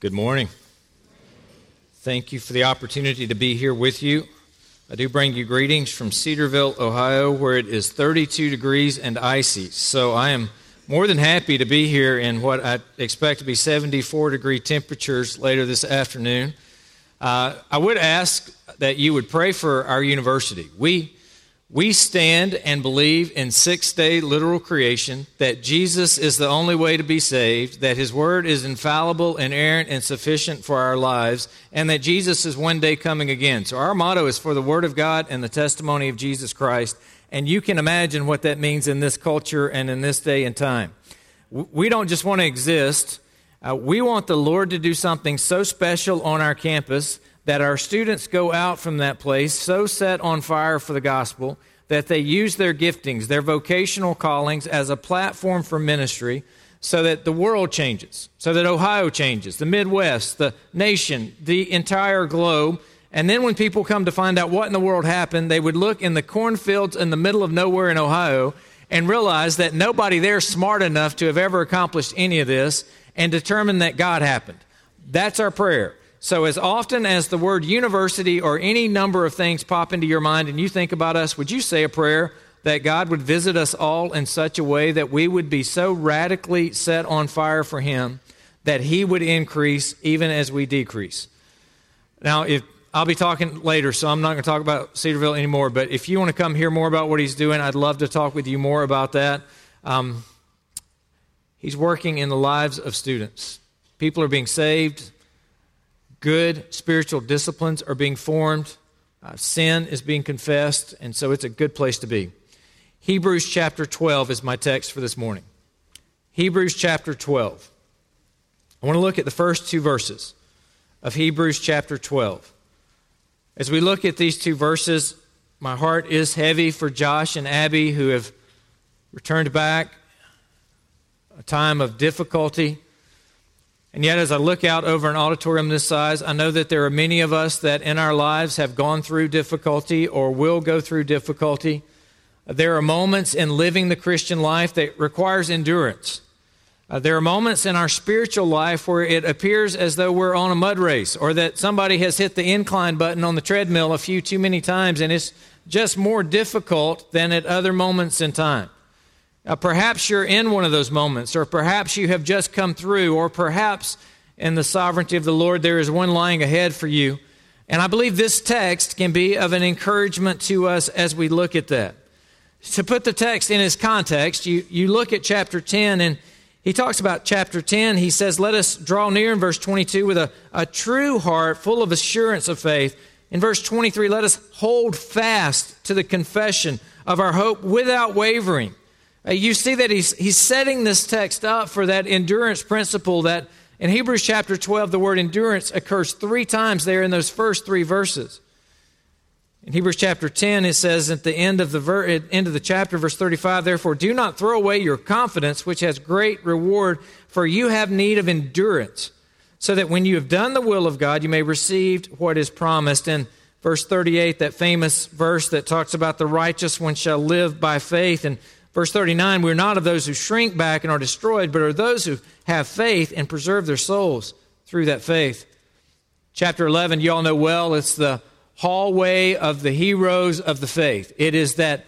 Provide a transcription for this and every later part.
Good morning. Thank you for the opportunity to be here with you. I do bring you greetings from Cedarville, Ohio, where it is 32 degrees and icy. So I am more than happy to be here in what I expect to be 74 degree temperatures later this afternoon. Uh, I would ask that you would pray for our university. We we stand and believe in six day literal creation, that Jesus is the only way to be saved, that his word is infallible, inerrant, and sufficient for our lives, and that Jesus is one day coming again. So our motto is for the word of God and the testimony of Jesus Christ. And you can imagine what that means in this culture and in this day and time. We don't just want to exist, uh, we want the Lord to do something so special on our campus that our students go out from that place so set on fire for the gospel that they use their giftings, their vocational callings, as a platform for ministry so that the world changes, so that Ohio changes, the Midwest, the nation, the entire globe. And then when people come to find out what in the world happened, they would look in the cornfields in the middle of nowhere in Ohio and realize that nobody there smart enough to have ever accomplished any of this and determine that God happened. That's our prayer. So, as often as the word university or any number of things pop into your mind and you think about us, would you say a prayer that God would visit us all in such a way that we would be so radically set on fire for Him that He would increase even as we decrease? Now, if I'll be talking later, so I'm not going to talk about Cedarville anymore. But if you want to come hear more about what he's doing, I'd love to talk with you more about that. Um, he's working in the lives of students. People are being saved, good spiritual disciplines are being formed, uh, sin is being confessed, and so it's a good place to be. Hebrews chapter 12 is my text for this morning. Hebrews chapter 12. I want to look at the first two verses of Hebrews chapter 12. As we look at these two verses, my heart is heavy for Josh and Abby who have returned back a time of difficulty and yet, as I look out over an auditorium this size, I know that there are many of us that in our lives have gone through difficulty or will go through difficulty. There are moments in living the Christian life that requires endurance. Uh, there are moments in our spiritual life where it appears as though we're on a mud race or that somebody has hit the incline button on the treadmill a few too many times and it's just more difficult than at other moments in time. Uh, perhaps you're in one of those moments, or perhaps you have just come through, or perhaps in the sovereignty of the Lord there is one lying ahead for you. And I believe this text can be of an encouragement to us as we look at that. To put the text in its context, you, you look at chapter 10, and he talks about chapter 10. He says, Let us draw near in verse 22 with a, a true heart full of assurance of faith. In verse 23, let us hold fast to the confession of our hope without wavering. Uh, you see that he's, he's setting this text up for that endurance principle that in Hebrews chapter 12, the word endurance occurs three times there in those first three verses. In Hebrews chapter 10, it says at the end of the, ver- end of the chapter, verse 35, Therefore, do not throw away your confidence, which has great reward, for you have need of endurance, so that when you have done the will of God, you may receive what is promised. And verse 38, that famous verse that talks about the righteous one shall live by faith. And Verse 39 We're not of those who shrink back and are destroyed, but are those who have faith and preserve their souls through that faith. Chapter 11, you all know well, it's the hallway of the heroes of the faith. It is that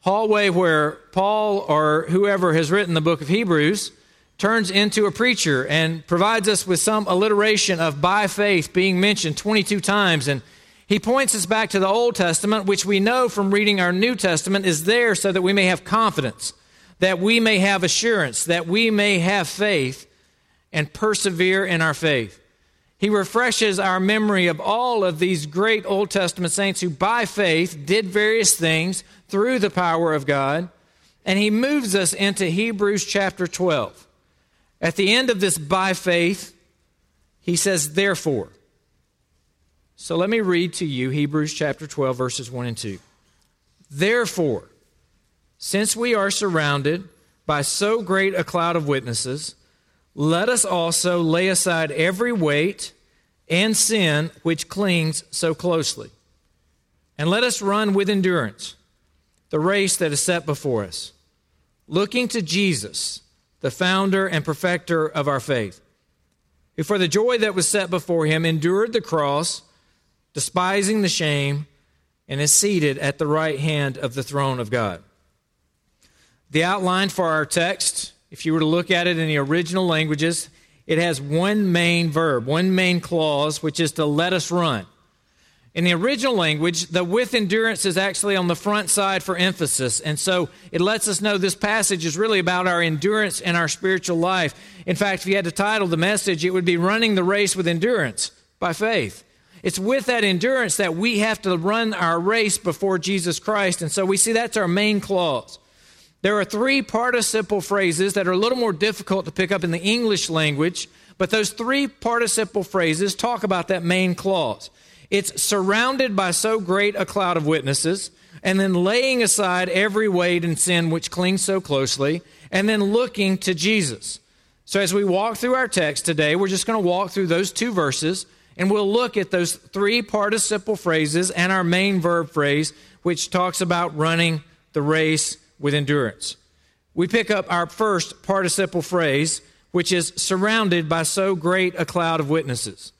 hallway where Paul or whoever has written the book of Hebrews turns into a preacher and provides us with some alliteration of by faith being mentioned 22 times and he points us back to the Old Testament, which we know from reading our New Testament is there so that we may have confidence, that we may have assurance, that we may have faith and persevere in our faith. He refreshes our memory of all of these great Old Testament saints who, by faith, did various things through the power of God. And he moves us into Hebrews chapter 12. At the end of this by faith, he says, therefore. So let me read to you Hebrews chapter 12, verses 1 and 2. Therefore, since we are surrounded by so great a cloud of witnesses, let us also lay aside every weight and sin which clings so closely. And let us run with endurance the race that is set before us, looking to Jesus, the founder and perfecter of our faith who for the joy that was set before him endured the cross, despising the shame, and is seated at the right hand of the throne of God. The outline for our text, if you were to look at it in the original languages, it has one main verb, one main clause, which is to let us run. In the original language, the with endurance is actually on the front side for emphasis. And so it lets us know this passage is really about our endurance and our spiritual life. In fact, if you had to title the message, it would be Running the Race with Endurance by Faith. It's with that endurance that we have to run our race before Jesus Christ. And so we see that's our main clause. There are three participle phrases that are a little more difficult to pick up in the English language, but those three participle phrases talk about that main clause. It's surrounded by so great a cloud of witnesses, and then laying aside every weight and sin which clings so closely, and then looking to Jesus. So, as we walk through our text today, we're just going to walk through those two verses, and we'll look at those three participle phrases and our main verb phrase, which talks about running the race with endurance. We pick up our first participle phrase, which is surrounded by so great a cloud of witnesses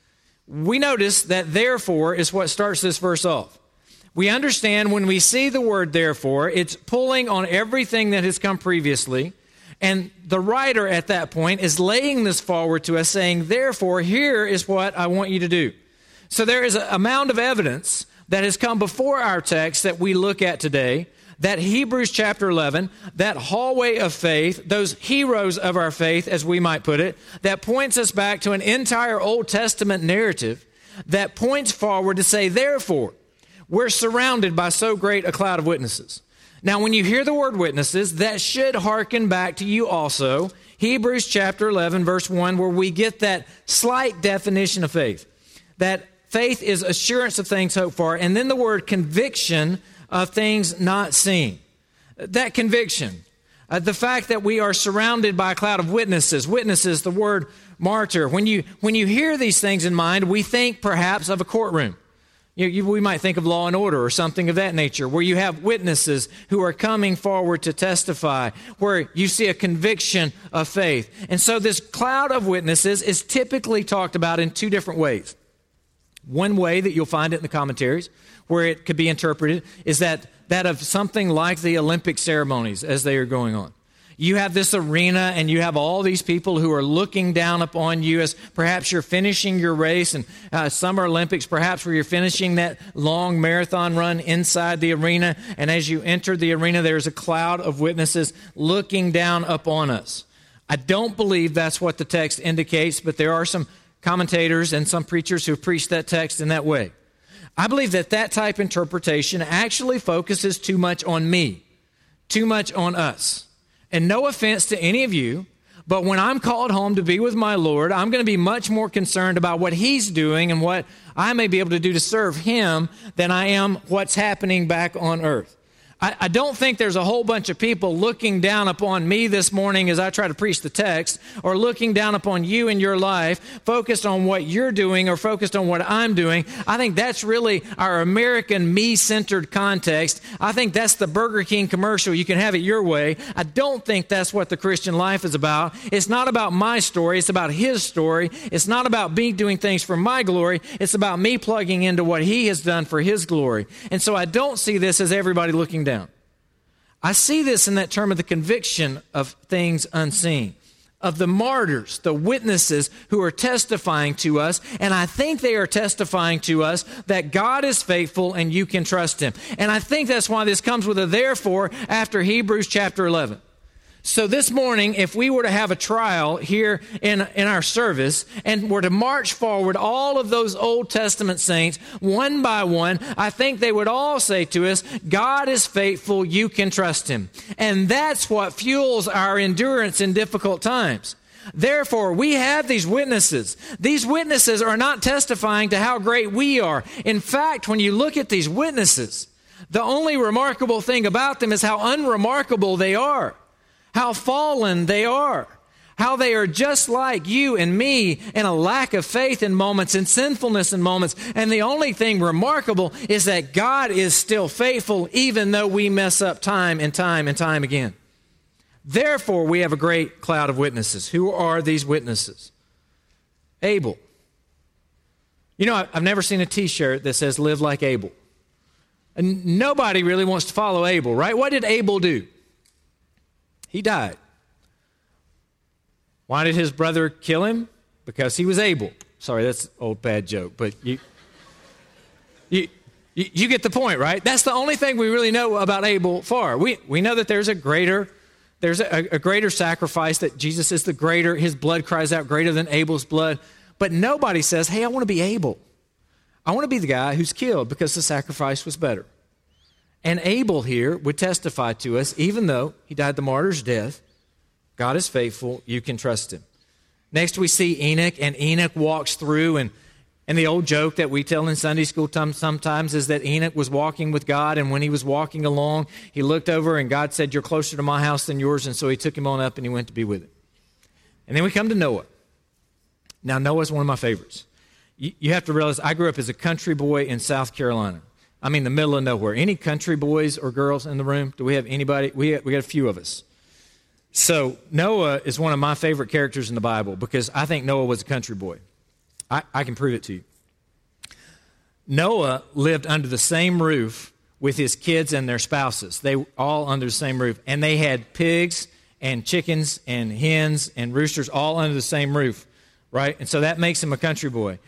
we notice that therefore is what starts this verse off. We understand when we see the word therefore, it's pulling on everything that has come previously. And the writer at that point is laying this forward to us, saying, Therefore, here is what I want you to do. So there is a mound of evidence that has come before our text that we look at today that Hebrews chapter 11, that hallway of faith, those heroes of our faith, as we might put it, that points us back to an entire Old Testament narrative that points forward to say, therefore, we're surrounded by so great a cloud of witnesses. Now, when you hear the word witnesses, that should hearken back to you also. Hebrews chapter 11, verse 1, where we get that slight definition of faith. That faith is assurance of things hoped for, and then the word conviction of things not seen. That conviction, uh, the fact that we are surrounded by a cloud of witnesses, witnesses, the word martyr. When you, when you hear these things in mind, we think perhaps of a courtroom. You, you, we might think of law and order or something of that nature, where you have witnesses who are coming forward to testify, where you see a conviction of faith. And so, this cloud of witnesses is typically talked about in two different ways. One way that you'll find it in the commentaries where it could be interpreted is that that of something like the Olympic ceremonies as they are going on. You have this arena and you have all these people who are looking down upon you as perhaps you're finishing your race and uh, Summer Olympics, perhaps where you're finishing that long marathon run inside the arena. And as you enter the arena, there's a cloud of witnesses looking down upon us. I don't believe that's what the text indicates, but there are some commentators and some preachers who preach that text in that way. I believe that that type interpretation actually focuses too much on me, too much on us. And no offense to any of you, but when I'm called home to be with my Lord, I'm going to be much more concerned about what He's doing and what I may be able to do to serve Him than I am what's happening back on earth. I, I don't think there's a whole bunch of people looking down upon me this morning as I try to preach the text, or looking down upon you in your life, focused on what you're doing or focused on what I'm doing. I think that's really our American me centered context. I think that's the Burger King commercial. You can have it your way. I don't think that's what the Christian life is about. It's not about my story, it's about His story. It's not about me doing things for my glory, it's about me plugging into what He has done for His glory. And so I don't see this as everybody looking down. I see this in that term of the conviction of things unseen, of the martyrs, the witnesses who are testifying to us. And I think they are testifying to us that God is faithful and you can trust him. And I think that's why this comes with a therefore after Hebrews chapter 11. So this morning, if we were to have a trial here in, in our service and were to march forward all of those Old Testament saints one by one, I think they would all say to us, God is faithful, you can trust him. And that's what fuels our endurance in difficult times. Therefore, we have these witnesses. These witnesses are not testifying to how great we are. In fact, when you look at these witnesses, the only remarkable thing about them is how unremarkable they are how fallen they are, how they are just like you and me in a lack of faith in moments and sinfulness in moments. And the only thing remarkable is that God is still faithful even though we mess up time and time and time again. Therefore, we have a great cloud of witnesses. Who are these witnesses? Abel. You know, I've never seen a t shirt that says live like Abel. And nobody really wants to follow Abel, right? What did Abel do? He died. Why did his brother kill him? Because he was Abel. Sorry, that's an old bad joke, but you, you, you, get the point, right? That's the only thing we really know about Abel far. We, we know that there's a greater there's a, a, greater sacrifice that Jesus is the greater, his blood cries out greater than Abel's blood. But nobody says, hey, I want to be Abel. I want to be the guy who's killed because the sacrifice was better. And Abel here would testify to us, even though he died the martyr's death, God is faithful, you can trust him. Next, we see Enoch, and Enoch walks through and and the old joke that we tell in Sunday school sometimes is that Enoch was walking with God, and when he was walking along, he looked over and God said, You're closer to my house than yours. And so he took him on up and he went to be with him. And then we come to Noah. Now, Noah is one of my favorites. You, you have to realize I grew up as a country boy in South Carolina. I mean, the middle of nowhere. Any country boys or girls in the room? Do we have anybody? We, we got a few of us. So, Noah is one of my favorite characters in the Bible because I think Noah was a country boy. I, I can prove it to you. Noah lived under the same roof with his kids and their spouses. They all under the same roof. And they had pigs and chickens and hens and roosters all under the same roof, right? And so that makes him a country boy.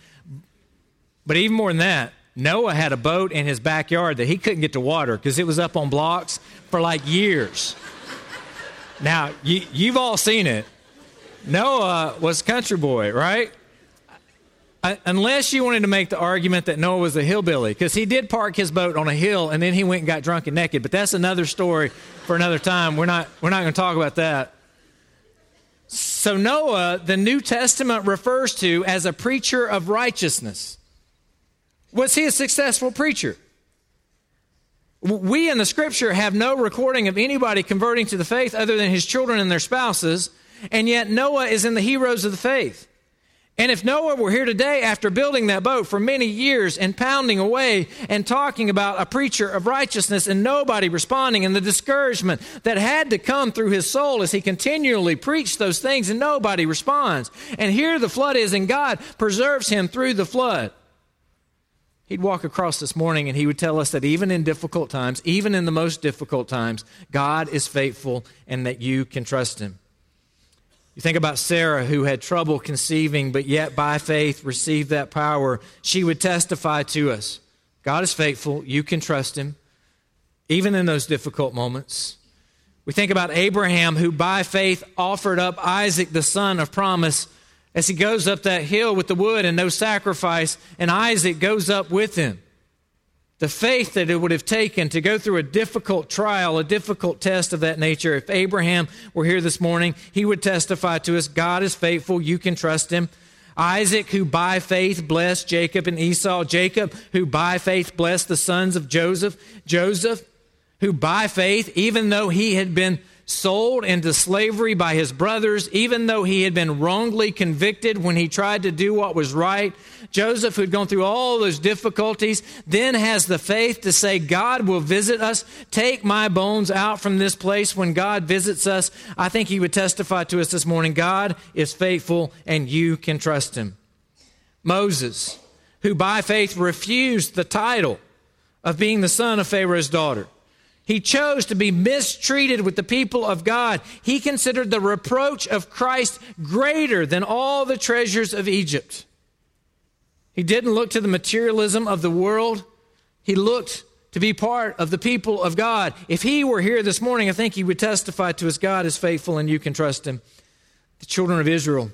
But even more than that, Noah had a boat in his backyard that he couldn't get to water because it was up on blocks for like years. now, you, have all seen it. Noah was country boy, right? Uh, unless you wanted to make the argument that Noah was a hillbilly, because he did park his boat on a hill and then he went and got drunk and naked. But that's another story for another time. We're not, we're not going to talk about that. So, Noah, the New Testament refers to as a preacher of righteousness. Was he a successful preacher? We in the scripture have no recording of anybody converting to the faith other than his children and their spouses, and yet Noah is in the heroes of the faith. And if Noah were here today after building that boat for many years and pounding away and talking about a preacher of righteousness and nobody responding and the discouragement that had to come through his soul as he continually preached those things and nobody responds. And here the flood is and God preserves him through the flood. He'd walk across this morning and he would tell us that even in difficult times, even in the most difficult times, God is faithful and that you can trust him. You think about Sarah, who had trouble conceiving, but yet by faith received that power. She would testify to us God is faithful. You can trust him, even in those difficult moments. We think about Abraham, who by faith offered up Isaac, the son of promise, as he goes up that hill with the wood and no sacrifice, and Isaac goes up with him the faith that it would have taken to go through a difficult trial, a difficult test of that nature. If Abraham were here this morning, he would testify to us God is faithful, you can trust him. Isaac, who by faith blessed Jacob and Esau. Jacob, who by faith blessed the sons of Joseph. Joseph, who by faith, even though he had been sold into slavery by his brothers, even though he had been wrongly convicted when he tried to do what was right. Joseph, who'd gone through all those difficulties, then has the faith to say, God will visit us. Take my bones out from this place when God visits us. I think he would testify to us this morning God is faithful and you can trust him. Moses, who by faith refused the title of being the son of Pharaoh's daughter. He chose to be mistreated with the people of God. He considered the reproach of Christ greater than all the treasures of Egypt. He didn't look to the materialism of the world. He looked to be part of the people of God. If he were here this morning, I think he would testify to us God is faithful and you can trust him. The children of Israel,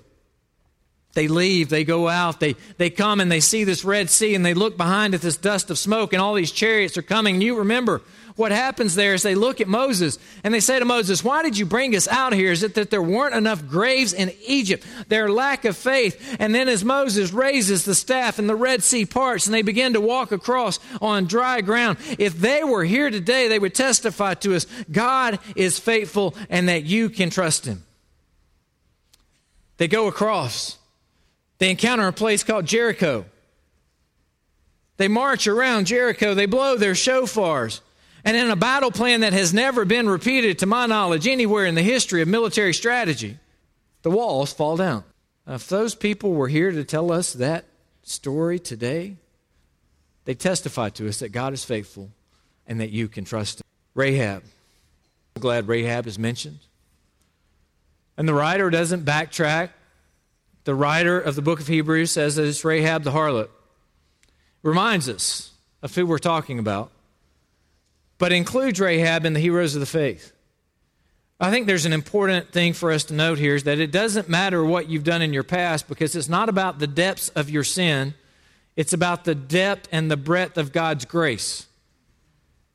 they leave, they go out, they, they come and they see this Red Sea and they look behind at this dust of smoke and all these chariots are coming. And you remember what happens there is they look at Moses and they say to Moses, Why did you bring us out here? Is it that there weren't enough graves in Egypt? Their lack of faith. And then as Moses raises the staff and the Red Sea parts and they begin to walk across on dry ground, if they were here today, they would testify to us God is faithful and that you can trust him. They go across. They encounter a place called Jericho. They march around Jericho. They blow their shofars. And in a battle plan that has never been repeated, to my knowledge, anywhere in the history of military strategy, the walls fall down. if those people were here to tell us that story today, they testify to us that God is faithful and that you can trust Him. Rahab. I'm glad Rahab is mentioned. And the writer doesn't backtrack. The writer of the book of Hebrews says that it's Rahab the harlot. Reminds us of who we're talking about, but includes Rahab in the heroes of the faith. I think there's an important thing for us to note here is that it doesn't matter what you've done in your past because it's not about the depths of your sin, it's about the depth and the breadth of God's grace.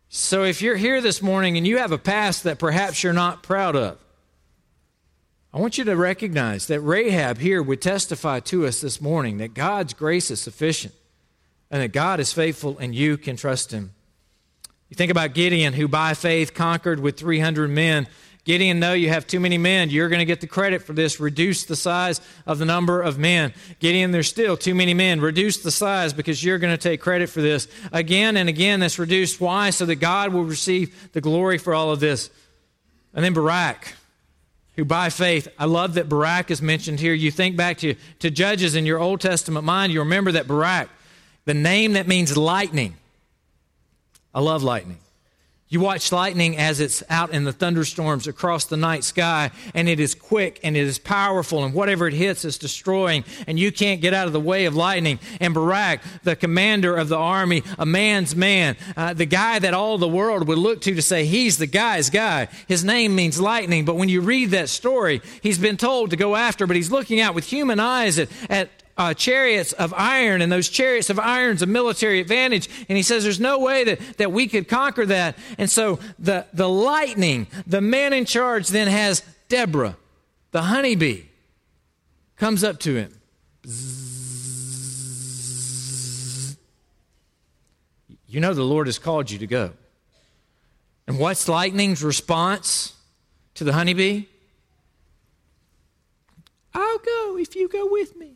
So if you're here this morning and you have a past that perhaps you're not proud of, I want you to recognize that Rahab here would testify to us this morning that God's grace is sufficient and that God is faithful and you can trust him. You think about Gideon, who by faith conquered with 300 men. Gideon, no, you have too many men. You're going to get the credit for this. Reduce the size of the number of men. Gideon, there's still too many men. Reduce the size because you're going to take credit for this. Again and again, that's reduced. Why? So that God will receive the glory for all of this. And then Barak, who by faith, I love that Barak is mentioned here. You think back to, to Judges in your Old Testament mind, you remember that Barak, the name that means lightning. I love lightning. You watch lightning as it's out in the thunderstorms across the night sky, and it is quick and it is powerful, and whatever it hits is destroying, and you can't get out of the way of lightning. And Barak, the commander of the army, a man's man, uh, the guy that all the world would look to to say he's the guy's guy. His name means lightning, but when you read that story, he's been told to go after, but he's looking out with human eyes at, at uh, chariots of iron, and those chariots of iron's a military advantage. And he says there's no way that, that we could conquer that. And so the, the lightning, the man in charge then has Deborah, the honeybee, comes up to him. You know the Lord has called you to go. And what's lightning's response to the honeybee? I'll go if you go with me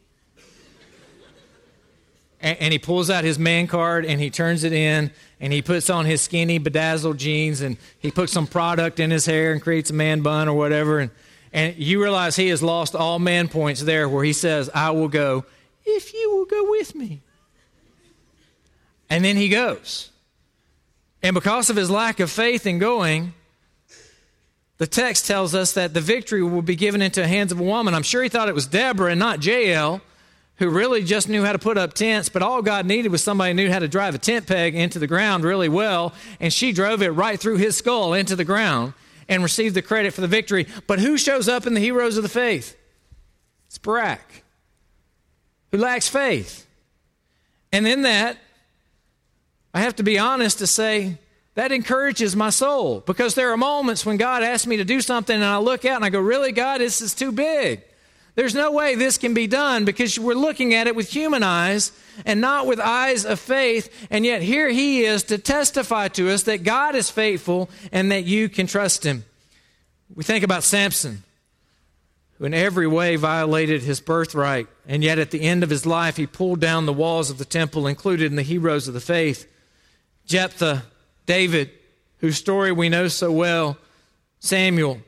and, he pulls out his man card and he turns it in and he puts on his skinny bedazzled jeans and he puts some product in his hair and creates a man bun or whatever. And, and you realize he has lost all man points there where he says i will go if you will go with me. And then he goes. And because of his lack of faith in going the text tells us that the victory will be given into the hands of a woman. I'm sure he thought it was deborah and not jael who really just knew how to put up tents, but all God needed was somebody who knew how to drive a tent peg into the ground really well, and she drove it right through his skull into the ground and received the credit for the victory. But who shows up in the heroes of the faith? It's Barak, who lacks faith. And in that, I have to be honest to say, that encourages my soul because there are moments when God asks me to do something and I look out and I go, Really, God, this is too big. There's no way this can be done because we're looking at it with human eyes and not with eyes of faith. And yet, here he is to testify to us that God is faithful and that you can trust him. We think about Samson, who in every way violated his birthright, and yet at the end of his life, he pulled down the walls of the temple included in the heroes of the faith. Jephthah, David, whose story we know so well, Samuel,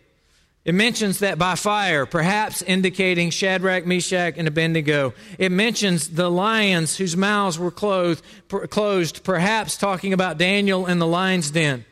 it mentions that by fire, perhaps indicating Shadrach, Meshach, and Abednego. It mentions the lions whose mouths were closed, closed, perhaps talking about Daniel in the lion's den.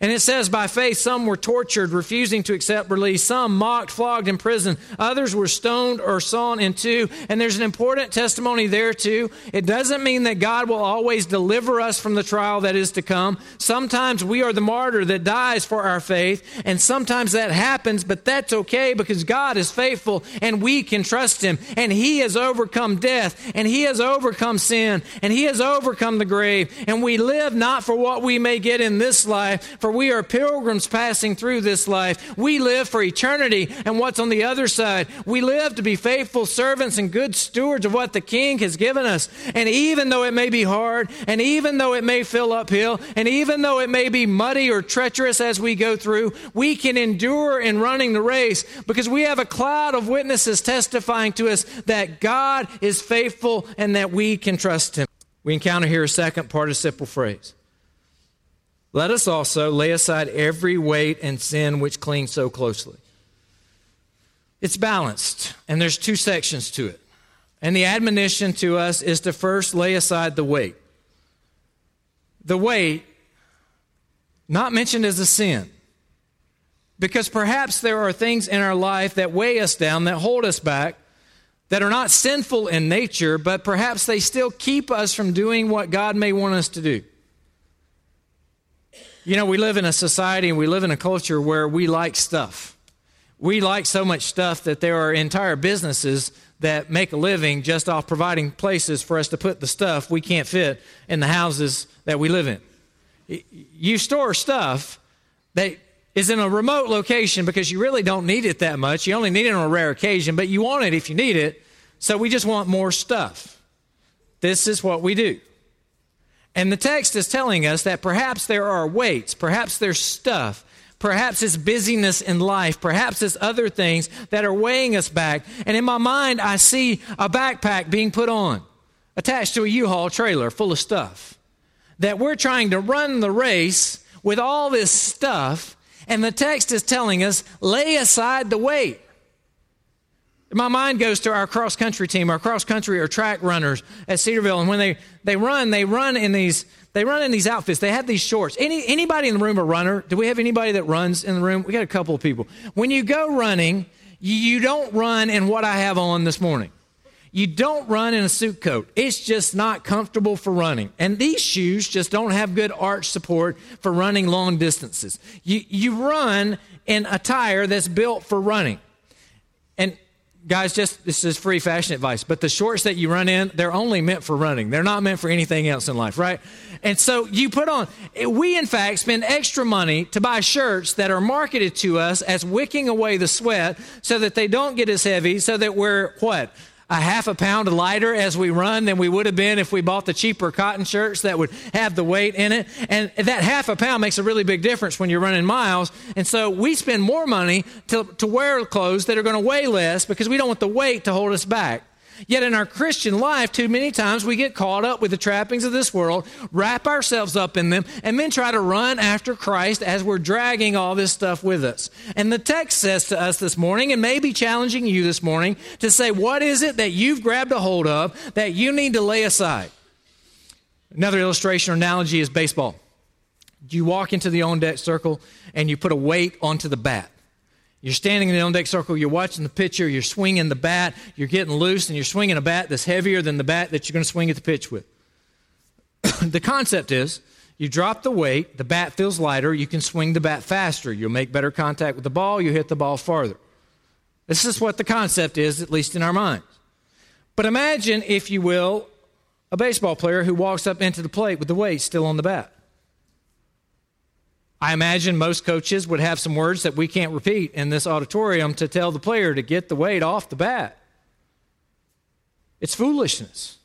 And it says, by faith, some were tortured, refusing to accept release. Some mocked, flogged, in prison. Others were stoned or sawn in two. And there's an important testimony there, too. It doesn't mean that God will always deliver us from the trial that is to come. Sometimes we are the martyr that dies for our faith. And sometimes that happens, but that's okay because God is faithful and we can trust Him. And He has overcome death and He has overcome sin and He has overcome the grave. And we live not for what we may get in this life, for we are pilgrims passing through this life. We live for eternity and what's on the other side. We live to be faithful servants and good stewards of what the King has given us. And even though it may be hard, and even though it may feel uphill, and even though it may be muddy or treacherous as we go through, we can endure in running the race because we have a cloud of witnesses testifying to us that God is faithful and that we can trust Him. We encounter here a second participle phrase. Let us also lay aside every weight and sin which clings so closely. It's balanced, and there's two sections to it. And the admonition to us is to first lay aside the weight. The weight, not mentioned as a sin, because perhaps there are things in our life that weigh us down, that hold us back, that are not sinful in nature, but perhaps they still keep us from doing what God may want us to do. You know, we live in a society and we live in a culture where we like stuff. We like so much stuff that there are entire businesses that make a living just off providing places for us to put the stuff we can't fit in the houses that we live in. You store stuff that is in a remote location because you really don't need it that much. You only need it on a rare occasion, but you want it if you need it. So we just want more stuff. This is what we do. And the text is telling us that perhaps there are weights, perhaps there's stuff, perhaps it's busyness in life, perhaps it's other things that are weighing us back. And in my mind, I see a backpack being put on, attached to a U Haul trailer full of stuff. That we're trying to run the race with all this stuff and the text is telling us lay aside the weight. My mind goes to our cross country team, our cross country or track runners at Cedarville. And when they, they run, they run in these they run in these outfits. They have these shorts. Any, anybody in the room a runner? Do we have anybody that runs in the room? We got a couple of people. When you go running, you don't run in what I have on this morning. You don't run in a suit coat. It's just not comfortable for running. And these shoes just don't have good arch support for running long distances. You, you run in a tire that's built for running. Guys, just this is free fashion advice, but the shorts that you run in, they're only meant for running. They're not meant for anything else in life, right? And so you put on, we in fact spend extra money to buy shirts that are marketed to us as wicking away the sweat so that they don't get as heavy, so that we're what? A half a pound lighter as we run than we would have been if we bought the cheaper cotton shirts that would have the weight in it. And that half a pound makes a really big difference when you're running miles. And so we spend more money to, to wear clothes that are going to weigh less because we don't want the weight to hold us back. Yet in our Christian life, too many times we get caught up with the trappings of this world, wrap ourselves up in them, and then try to run after Christ as we're dragging all this stuff with us. And the text says to us this morning, and maybe challenging you this morning, to say, what is it that you've grabbed a hold of that you need to lay aside? Another illustration or analogy is baseball. You walk into the on deck circle and you put a weight onto the bat. You're standing in the on deck circle, you're watching the pitcher, you're swinging the bat, you're getting loose, and you're swinging a bat that's heavier than the bat that you're going to swing at the pitch with. the concept is you drop the weight, the bat feels lighter, you can swing the bat faster, you'll make better contact with the ball, you hit the ball farther. This is what the concept is, at least in our minds. But imagine, if you will, a baseball player who walks up into the plate with the weight still on the bat. I imagine most coaches would have some words that we can't repeat in this auditorium to tell the player to get the weight off the bat. It's foolishness.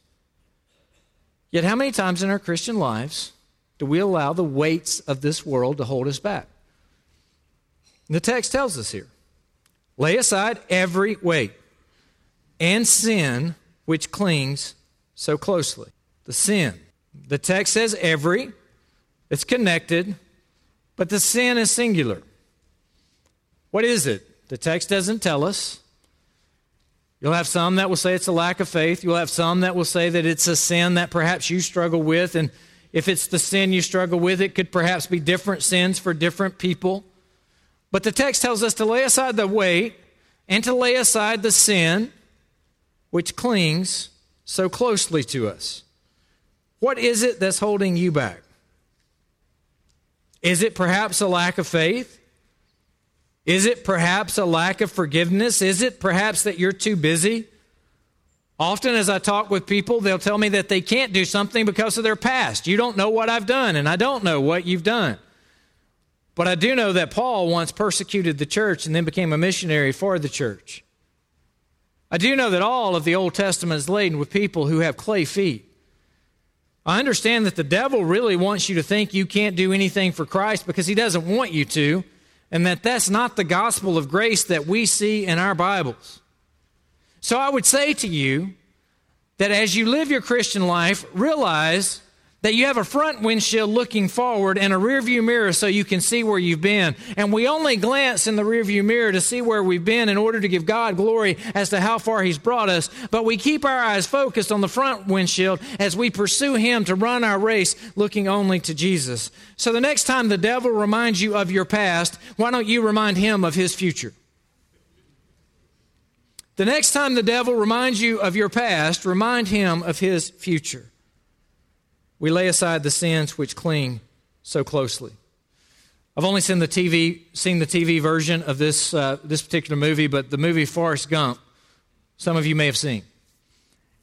Yet, how many times in our Christian lives do we allow the weights of this world to hold us back? And the text tells us here lay aside every weight and sin which clings so closely. The sin. The text says every, it's connected but the sin is singular. What is it? The text doesn't tell us. You'll have some that will say it's a lack of faith. You'll have some that will say that it's a sin that perhaps you struggle with. And if it's the sin you struggle with, it could perhaps be different sins for different people. But the text tells us to lay aside the weight and to lay aside the sin which clings so closely to us. What is it that's holding you back? Is it perhaps a lack of faith? Is it perhaps a lack of forgiveness? Is it perhaps that you're too busy? Often, as I talk with people, they'll tell me that they can't do something because of their past. You don't know what I've done, and I don't know what you've done. But I do know that Paul once persecuted the church and then became a missionary for the church. I do know that all of the Old Testament is laden with people who have clay feet. I understand that the devil really wants you to think you can't do anything for Christ because he doesn't want you to, and that that's not the gospel of grace that we see in our Bibles. So I would say to you that as you live your Christian life, realize that you have a front windshield looking forward and a rearview mirror so you can see where you've been. And we only glance in the rearview mirror to see where we've been in order to give God glory as to how far He's brought us. But we keep our eyes focused on the front windshield as we pursue Him to run our race looking only to Jesus. So the next time the devil reminds you of your past, why don't you remind him of his future? The next time the devil reminds you of your past, remind him of his future. We lay aside the sins which cling so closely. I've only seen the TV, seen the TV version of this, uh, this particular movie, but the movie Forrest Gump, some of you may have seen.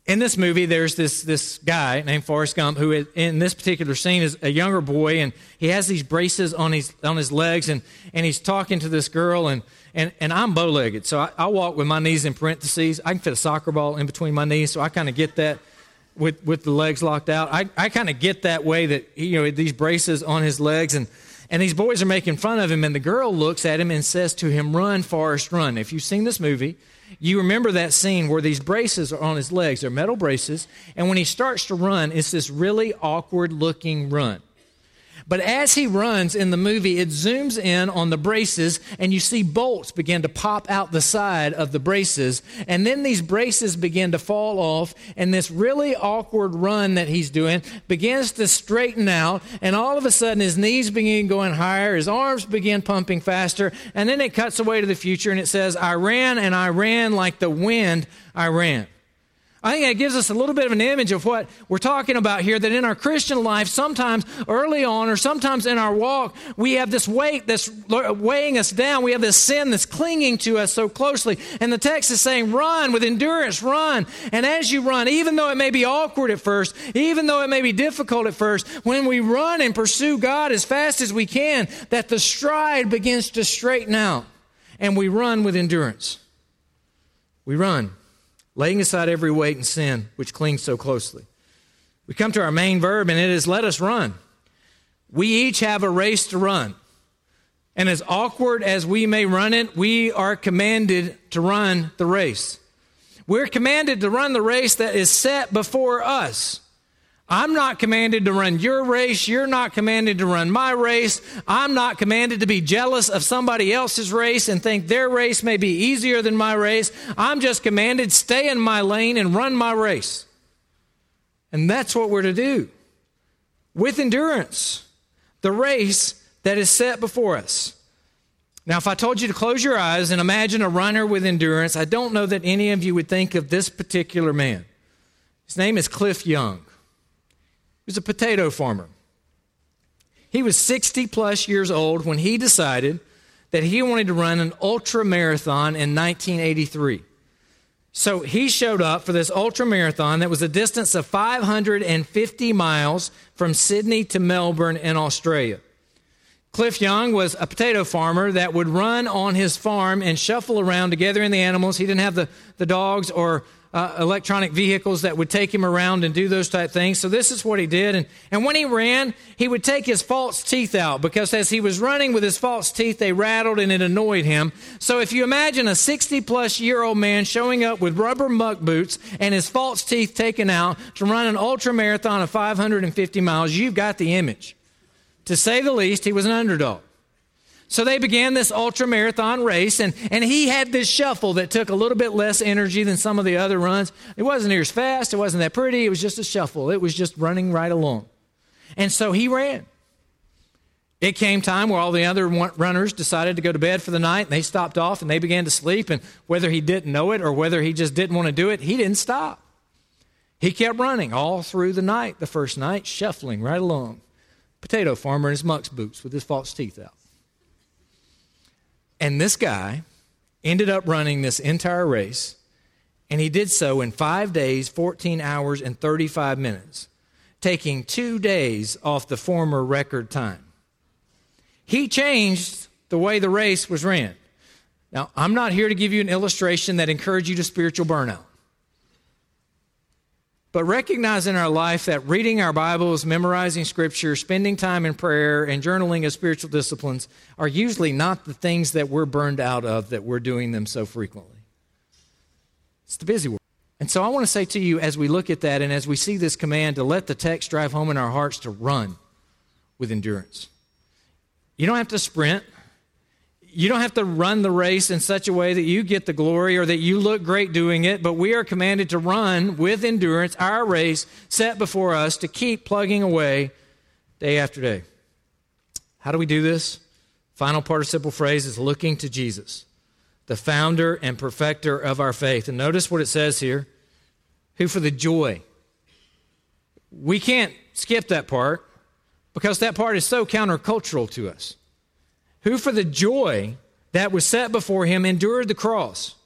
In this movie, there's this, this guy named Forrest Gump who, in this particular scene, is a younger boy, and he has these braces on his, on his legs, and, and he's talking to this girl, and, and, and I'm bow legged, so I, I walk with my knees in parentheses. I can fit a soccer ball in between my knees, so I kind of get that with, with the legs locked out. I, I kind of get that way that, you know, these braces on his legs and, and these boys are making fun of him and the girl looks at him and says to him, run, Forrest, run. If you've seen this movie, you remember that scene where these braces are on his legs. They're metal braces. And when he starts to run, it's this really awkward looking run. But as he runs in the movie, it zooms in on the braces, and you see bolts begin to pop out the side of the braces. And then these braces begin to fall off, and this really awkward run that he's doing begins to straighten out. And all of a sudden, his knees begin going higher, his arms begin pumping faster. And then it cuts away to the future, and it says, I ran and I ran like the wind, I ran. I think that gives us a little bit of an image of what we're talking about here that in our Christian life, sometimes early on or sometimes in our walk, we have this weight that's weighing us down. We have this sin that's clinging to us so closely. And the text is saying, run with endurance, run. And as you run, even though it may be awkward at first, even though it may be difficult at first, when we run and pursue God as fast as we can, that the stride begins to straighten out and we run with endurance. We run laying aside every weight and sin which clings so closely. We come to our main verb, and it is let us run. We each have a race to run. And as awkward as we may run it, we are commanded to run the race. We're commanded to run the race that is set before us. I'm not commanded to run your race. You're not commanded to run my race. I'm not commanded to be jealous of somebody else's race and think their race may be easier than my race. I'm just commanded stay in my lane and run my race. And that's what we're to do with endurance. The race that is set before us. Now, if I told you to close your eyes and imagine a runner with endurance, I don't know that any of you would think of this particular man. His name is Cliff Young was a potato farmer. He was 60 plus years old when he decided that he wanted to run an ultra marathon in 1983. So he showed up for this ultra marathon that was a distance of 550 miles from Sydney to Melbourne in Australia. Cliff Young was a potato farmer that would run on his farm and shuffle around together in the animals. He didn't have the, the dogs or uh, electronic vehicles that would take him around and do those type things. So this is what he did. And, and when he ran, he would take his false teeth out because as he was running with his false teeth, they rattled and it annoyed him. So if you imagine a 60 plus year old man showing up with rubber muck boots and his false teeth taken out to run an ultra marathon of 550 miles, you've got the image. To say the least, he was an underdog. So they began this ultra marathon race, and, and he had this shuffle that took a little bit less energy than some of the other runs. It wasn't as fast, it wasn't that pretty, it was just a shuffle. It was just running right along. And so he ran. It came time where all the other runners decided to go to bed for the night, and they stopped off and they began to sleep. And whether he didn't know it or whether he just didn't want to do it, he didn't stop. He kept running all through the night, the first night, shuffling right along. Potato farmer in his muck's boots with his false teeth out. And this guy ended up running this entire race, and he did so in five days, 14 hours, and 35 minutes, taking two days off the former record time. He changed the way the race was ran. Now, I'm not here to give you an illustration that encourages you to spiritual burnout. But recognize in our life that reading our Bibles, memorizing Scripture, spending time in prayer, and journaling as spiritual disciplines are usually not the things that we're burned out of that we're doing them so frequently. It's the busy work. And so I want to say to you as we look at that and as we see this command to let the text drive home in our hearts to run with endurance. You don't have to sprint. You don't have to run the race in such a way that you get the glory or that you look great doing it, but we are commanded to run with endurance our race set before us to keep plugging away day after day. How do we do this? Final participle phrase is looking to Jesus, the founder and perfecter of our faith. And notice what it says here who for the joy. We can't skip that part because that part is so countercultural to us. Who for the joy that was set before him endured the cross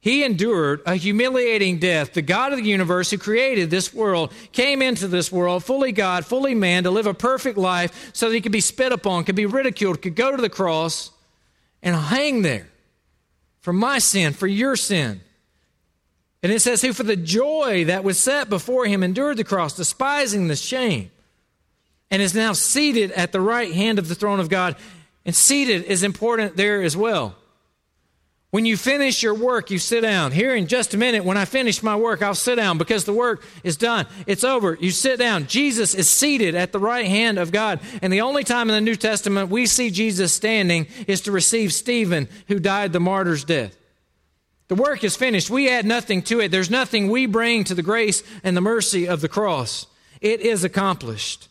he endured a humiliating death. The God of the universe who created this world came into this world, fully God, fully man, to live a perfect life so that he could be spit upon, could be ridiculed, could go to the cross and hang there for my sin, for your sin. And it says, Who for the joy that was set before him endured the cross, despising the shame, and is now seated at the right hand of the throne of God. And seated is important there as well. When you finish your work, you sit down. Here in just a minute, when I finish my work, I'll sit down because the work is done. It's over. You sit down. Jesus is seated at the right hand of God. And the only time in the New Testament we see Jesus standing is to receive Stephen, who died the martyr's death. The work is finished. We add nothing to it. There's nothing we bring to the grace and the mercy of the cross. It is accomplished.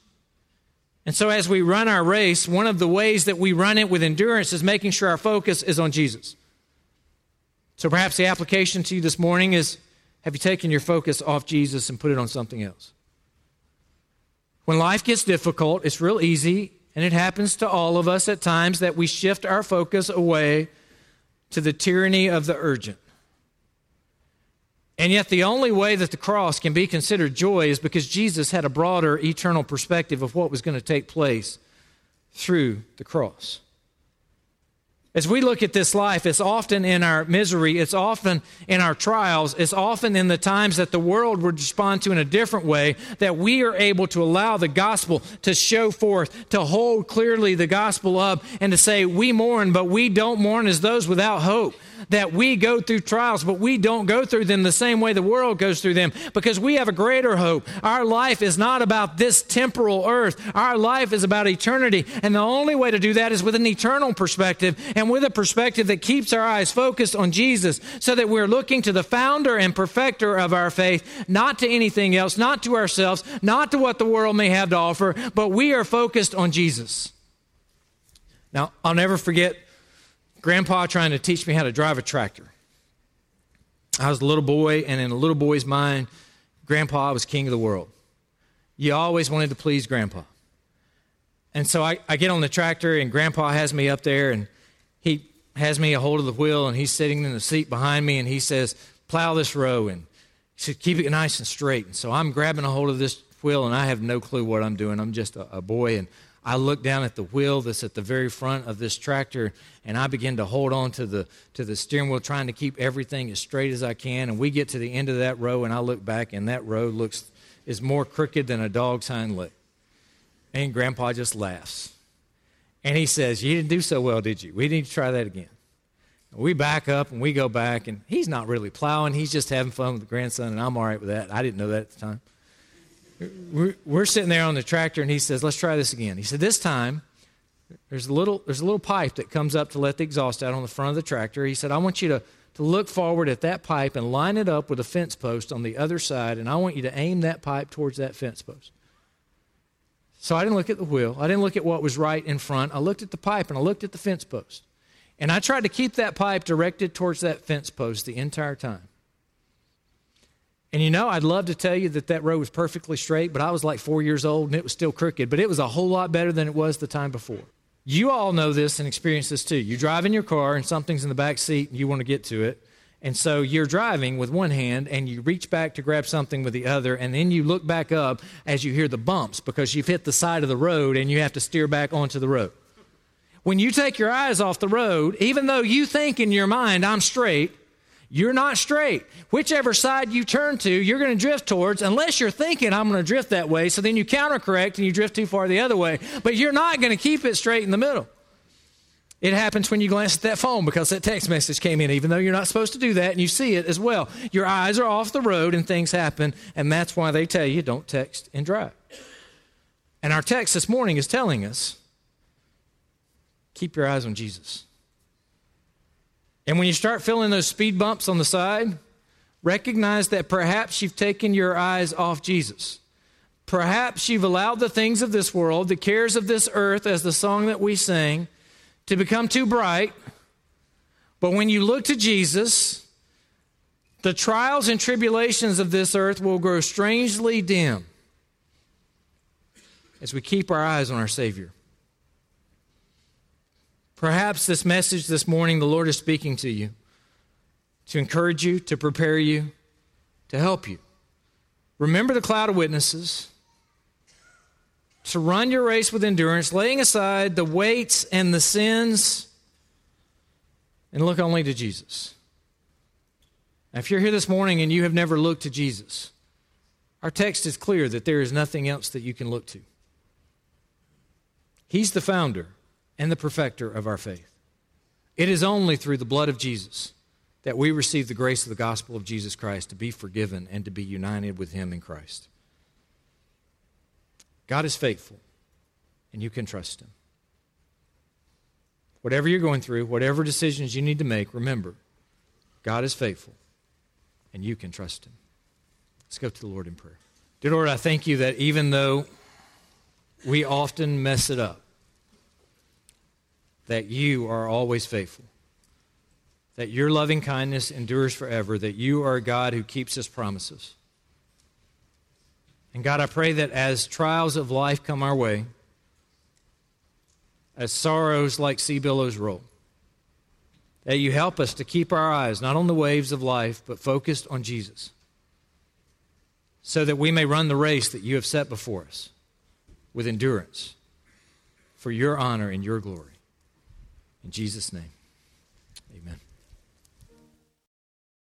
And so, as we run our race, one of the ways that we run it with endurance is making sure our focus is on Jesus. So perhaps the application to you this morning is have you taken your focus off Jesus and put it on something else? When life gets difficult, it's real easy, and it happens to all of us at times, that we shift our focus away to the tyranny of the urgent. And yet, the only way that the cross can be considered joy is because Jesus had a broader eternal perspective of what was going to take place through the cross. As we look at this life, it's often in our misery, it's often in our trials, it's often in the times that the world would respond to in a different way that we are able to allow the gospel to show forth, to hold clearly the gospel up, and to say, We mourn, but we don't mourn as those without hope that we go through trials, but we don't go through them the same way the world goes through them because we have a greater hope. Our life is not about this temporal earth, our life is about eternity. And the only way to do that is with an eternal perspective and with a perspective that keeps our eyes focused on Jesus so that we're looking to the founder and perfecter of our faith, not to anything else, not to ourselves, not to what the world may have to offer, but we are focused on Jesus. Now, I'll never forget grandpa trying to teach me how to drive a tractor. I was a little boy, and in a little boy's mind, grandpa was king of the world. You always wanted to please grandpa. And so I, I get on the tractor, and grandpa has me up there, and he has me a hold of the wheel, and he's sitting in the seat behind me, and he says, Plow this row, and he said, Keep it nice and straight. And so I'm grabbing a hold of this wheel, and I have no clue what I'm doing. I'm just a, a boy, and I look down at the wheel that's at the very front of this tractor and I begin to hold on to the to the steering wheel trying to keep everything as straight as I can and we get to the end of that row and I look back and that row looks is more crooked than a dog's hind leg. And grandpa just laughs. And he says, "You didn't do so well, did you? We need to try that again." We back up and we go back and he's not really plowing, he's just having fun with the grandson and I'm all right with that. I didn't know that at the time we're, we're sitting there on the tractor, and he says, "Let's try this again." He said, "This time." There's a little there's a little pipe that comes up to let the exhaust out on the front of the tractor. He said, I want you to, to look forward at that pipe and line it up with a fence post on the other side, and I want you to aim that pipe towards that fence post. So I didn't look at the wheel. I didn't look at what was right in front. I looked at the pipe and I looked at the fence post. And I tried to keep that pipe directed towards that fence post the entire time. And you know, I'd love to tell you that that road was perfectly straight, but I was like four years old and it was still crooked, but it was a whole lot better than it was the time before. You all know this and experience this too. You drive in your car and something's in the back seat and you want to get to it. And so you're driving with one hand and you reach back to grab something with the other, and then you look back up as you hear the bumps because you've hit the side of the road and you have to steer back onto the road. When you take your eyes off the road, even though you think in your mind, I'm straight, you're not straight. Whichever side you turn to, you're going to drift towards, unless you're thinking, I'm going to drift that way. So then you counter correct and you drift too far the other way. But you're not going to keep it straight in the middle. It happens when you glance at that phone because that text message came in, even though you're not supposed to do that, and you see it as well. Your eyes are off the road and things happen, and that's why they tell you don't text and drive. And our text this morning is telling us keep your eyes on Jesus. And when you start feeling those speed bumps on the side, recognize that perhaps you've taken your eyes off Jesus. Perhaps you've allowed the things of this world, the cares of this earth, as the song that we sing, to become too bright. But when you look to Jesus, the trials and tribulations of this earth will grow strangely dim as we keep our eyes on our Savior. Perhaps this message this morning, the Lord is speaking to you to encourage you, to prepare you, to help you. Remember the cloud of witnesses to run your race with endurance, laying aside the weights and the sins, and look only to Jesus. Now, if you're here this morning and you have never looked to Jesus, our text is clear that there is nothing else that you can look to. He's the founder and the perfecter of our faith. It is only through the blood of Jesus that we receive the grace of the gospel of Jesus Christ to be forgiven and to be united with Him in Christ. God is faithful, and you can trust Him. Whatever you're going through, whatever decisions you need to make, remember, God is faithful, and you can trust Him. Let's go to the Lord in prayer. Dear Lord, I thank you that even though we often mess it up, that you are always faithful, that your loving kindness endures forever, that you are a God who keeps his promises. And God, I pray that as trials of life come our way, as sorrows like sea billows roll, that you help us to keep our eyes not on the waves of life, but focused on Jesus, so that we may run the race that you have set before us with endurance for your honor and your glory. In Jesus' name.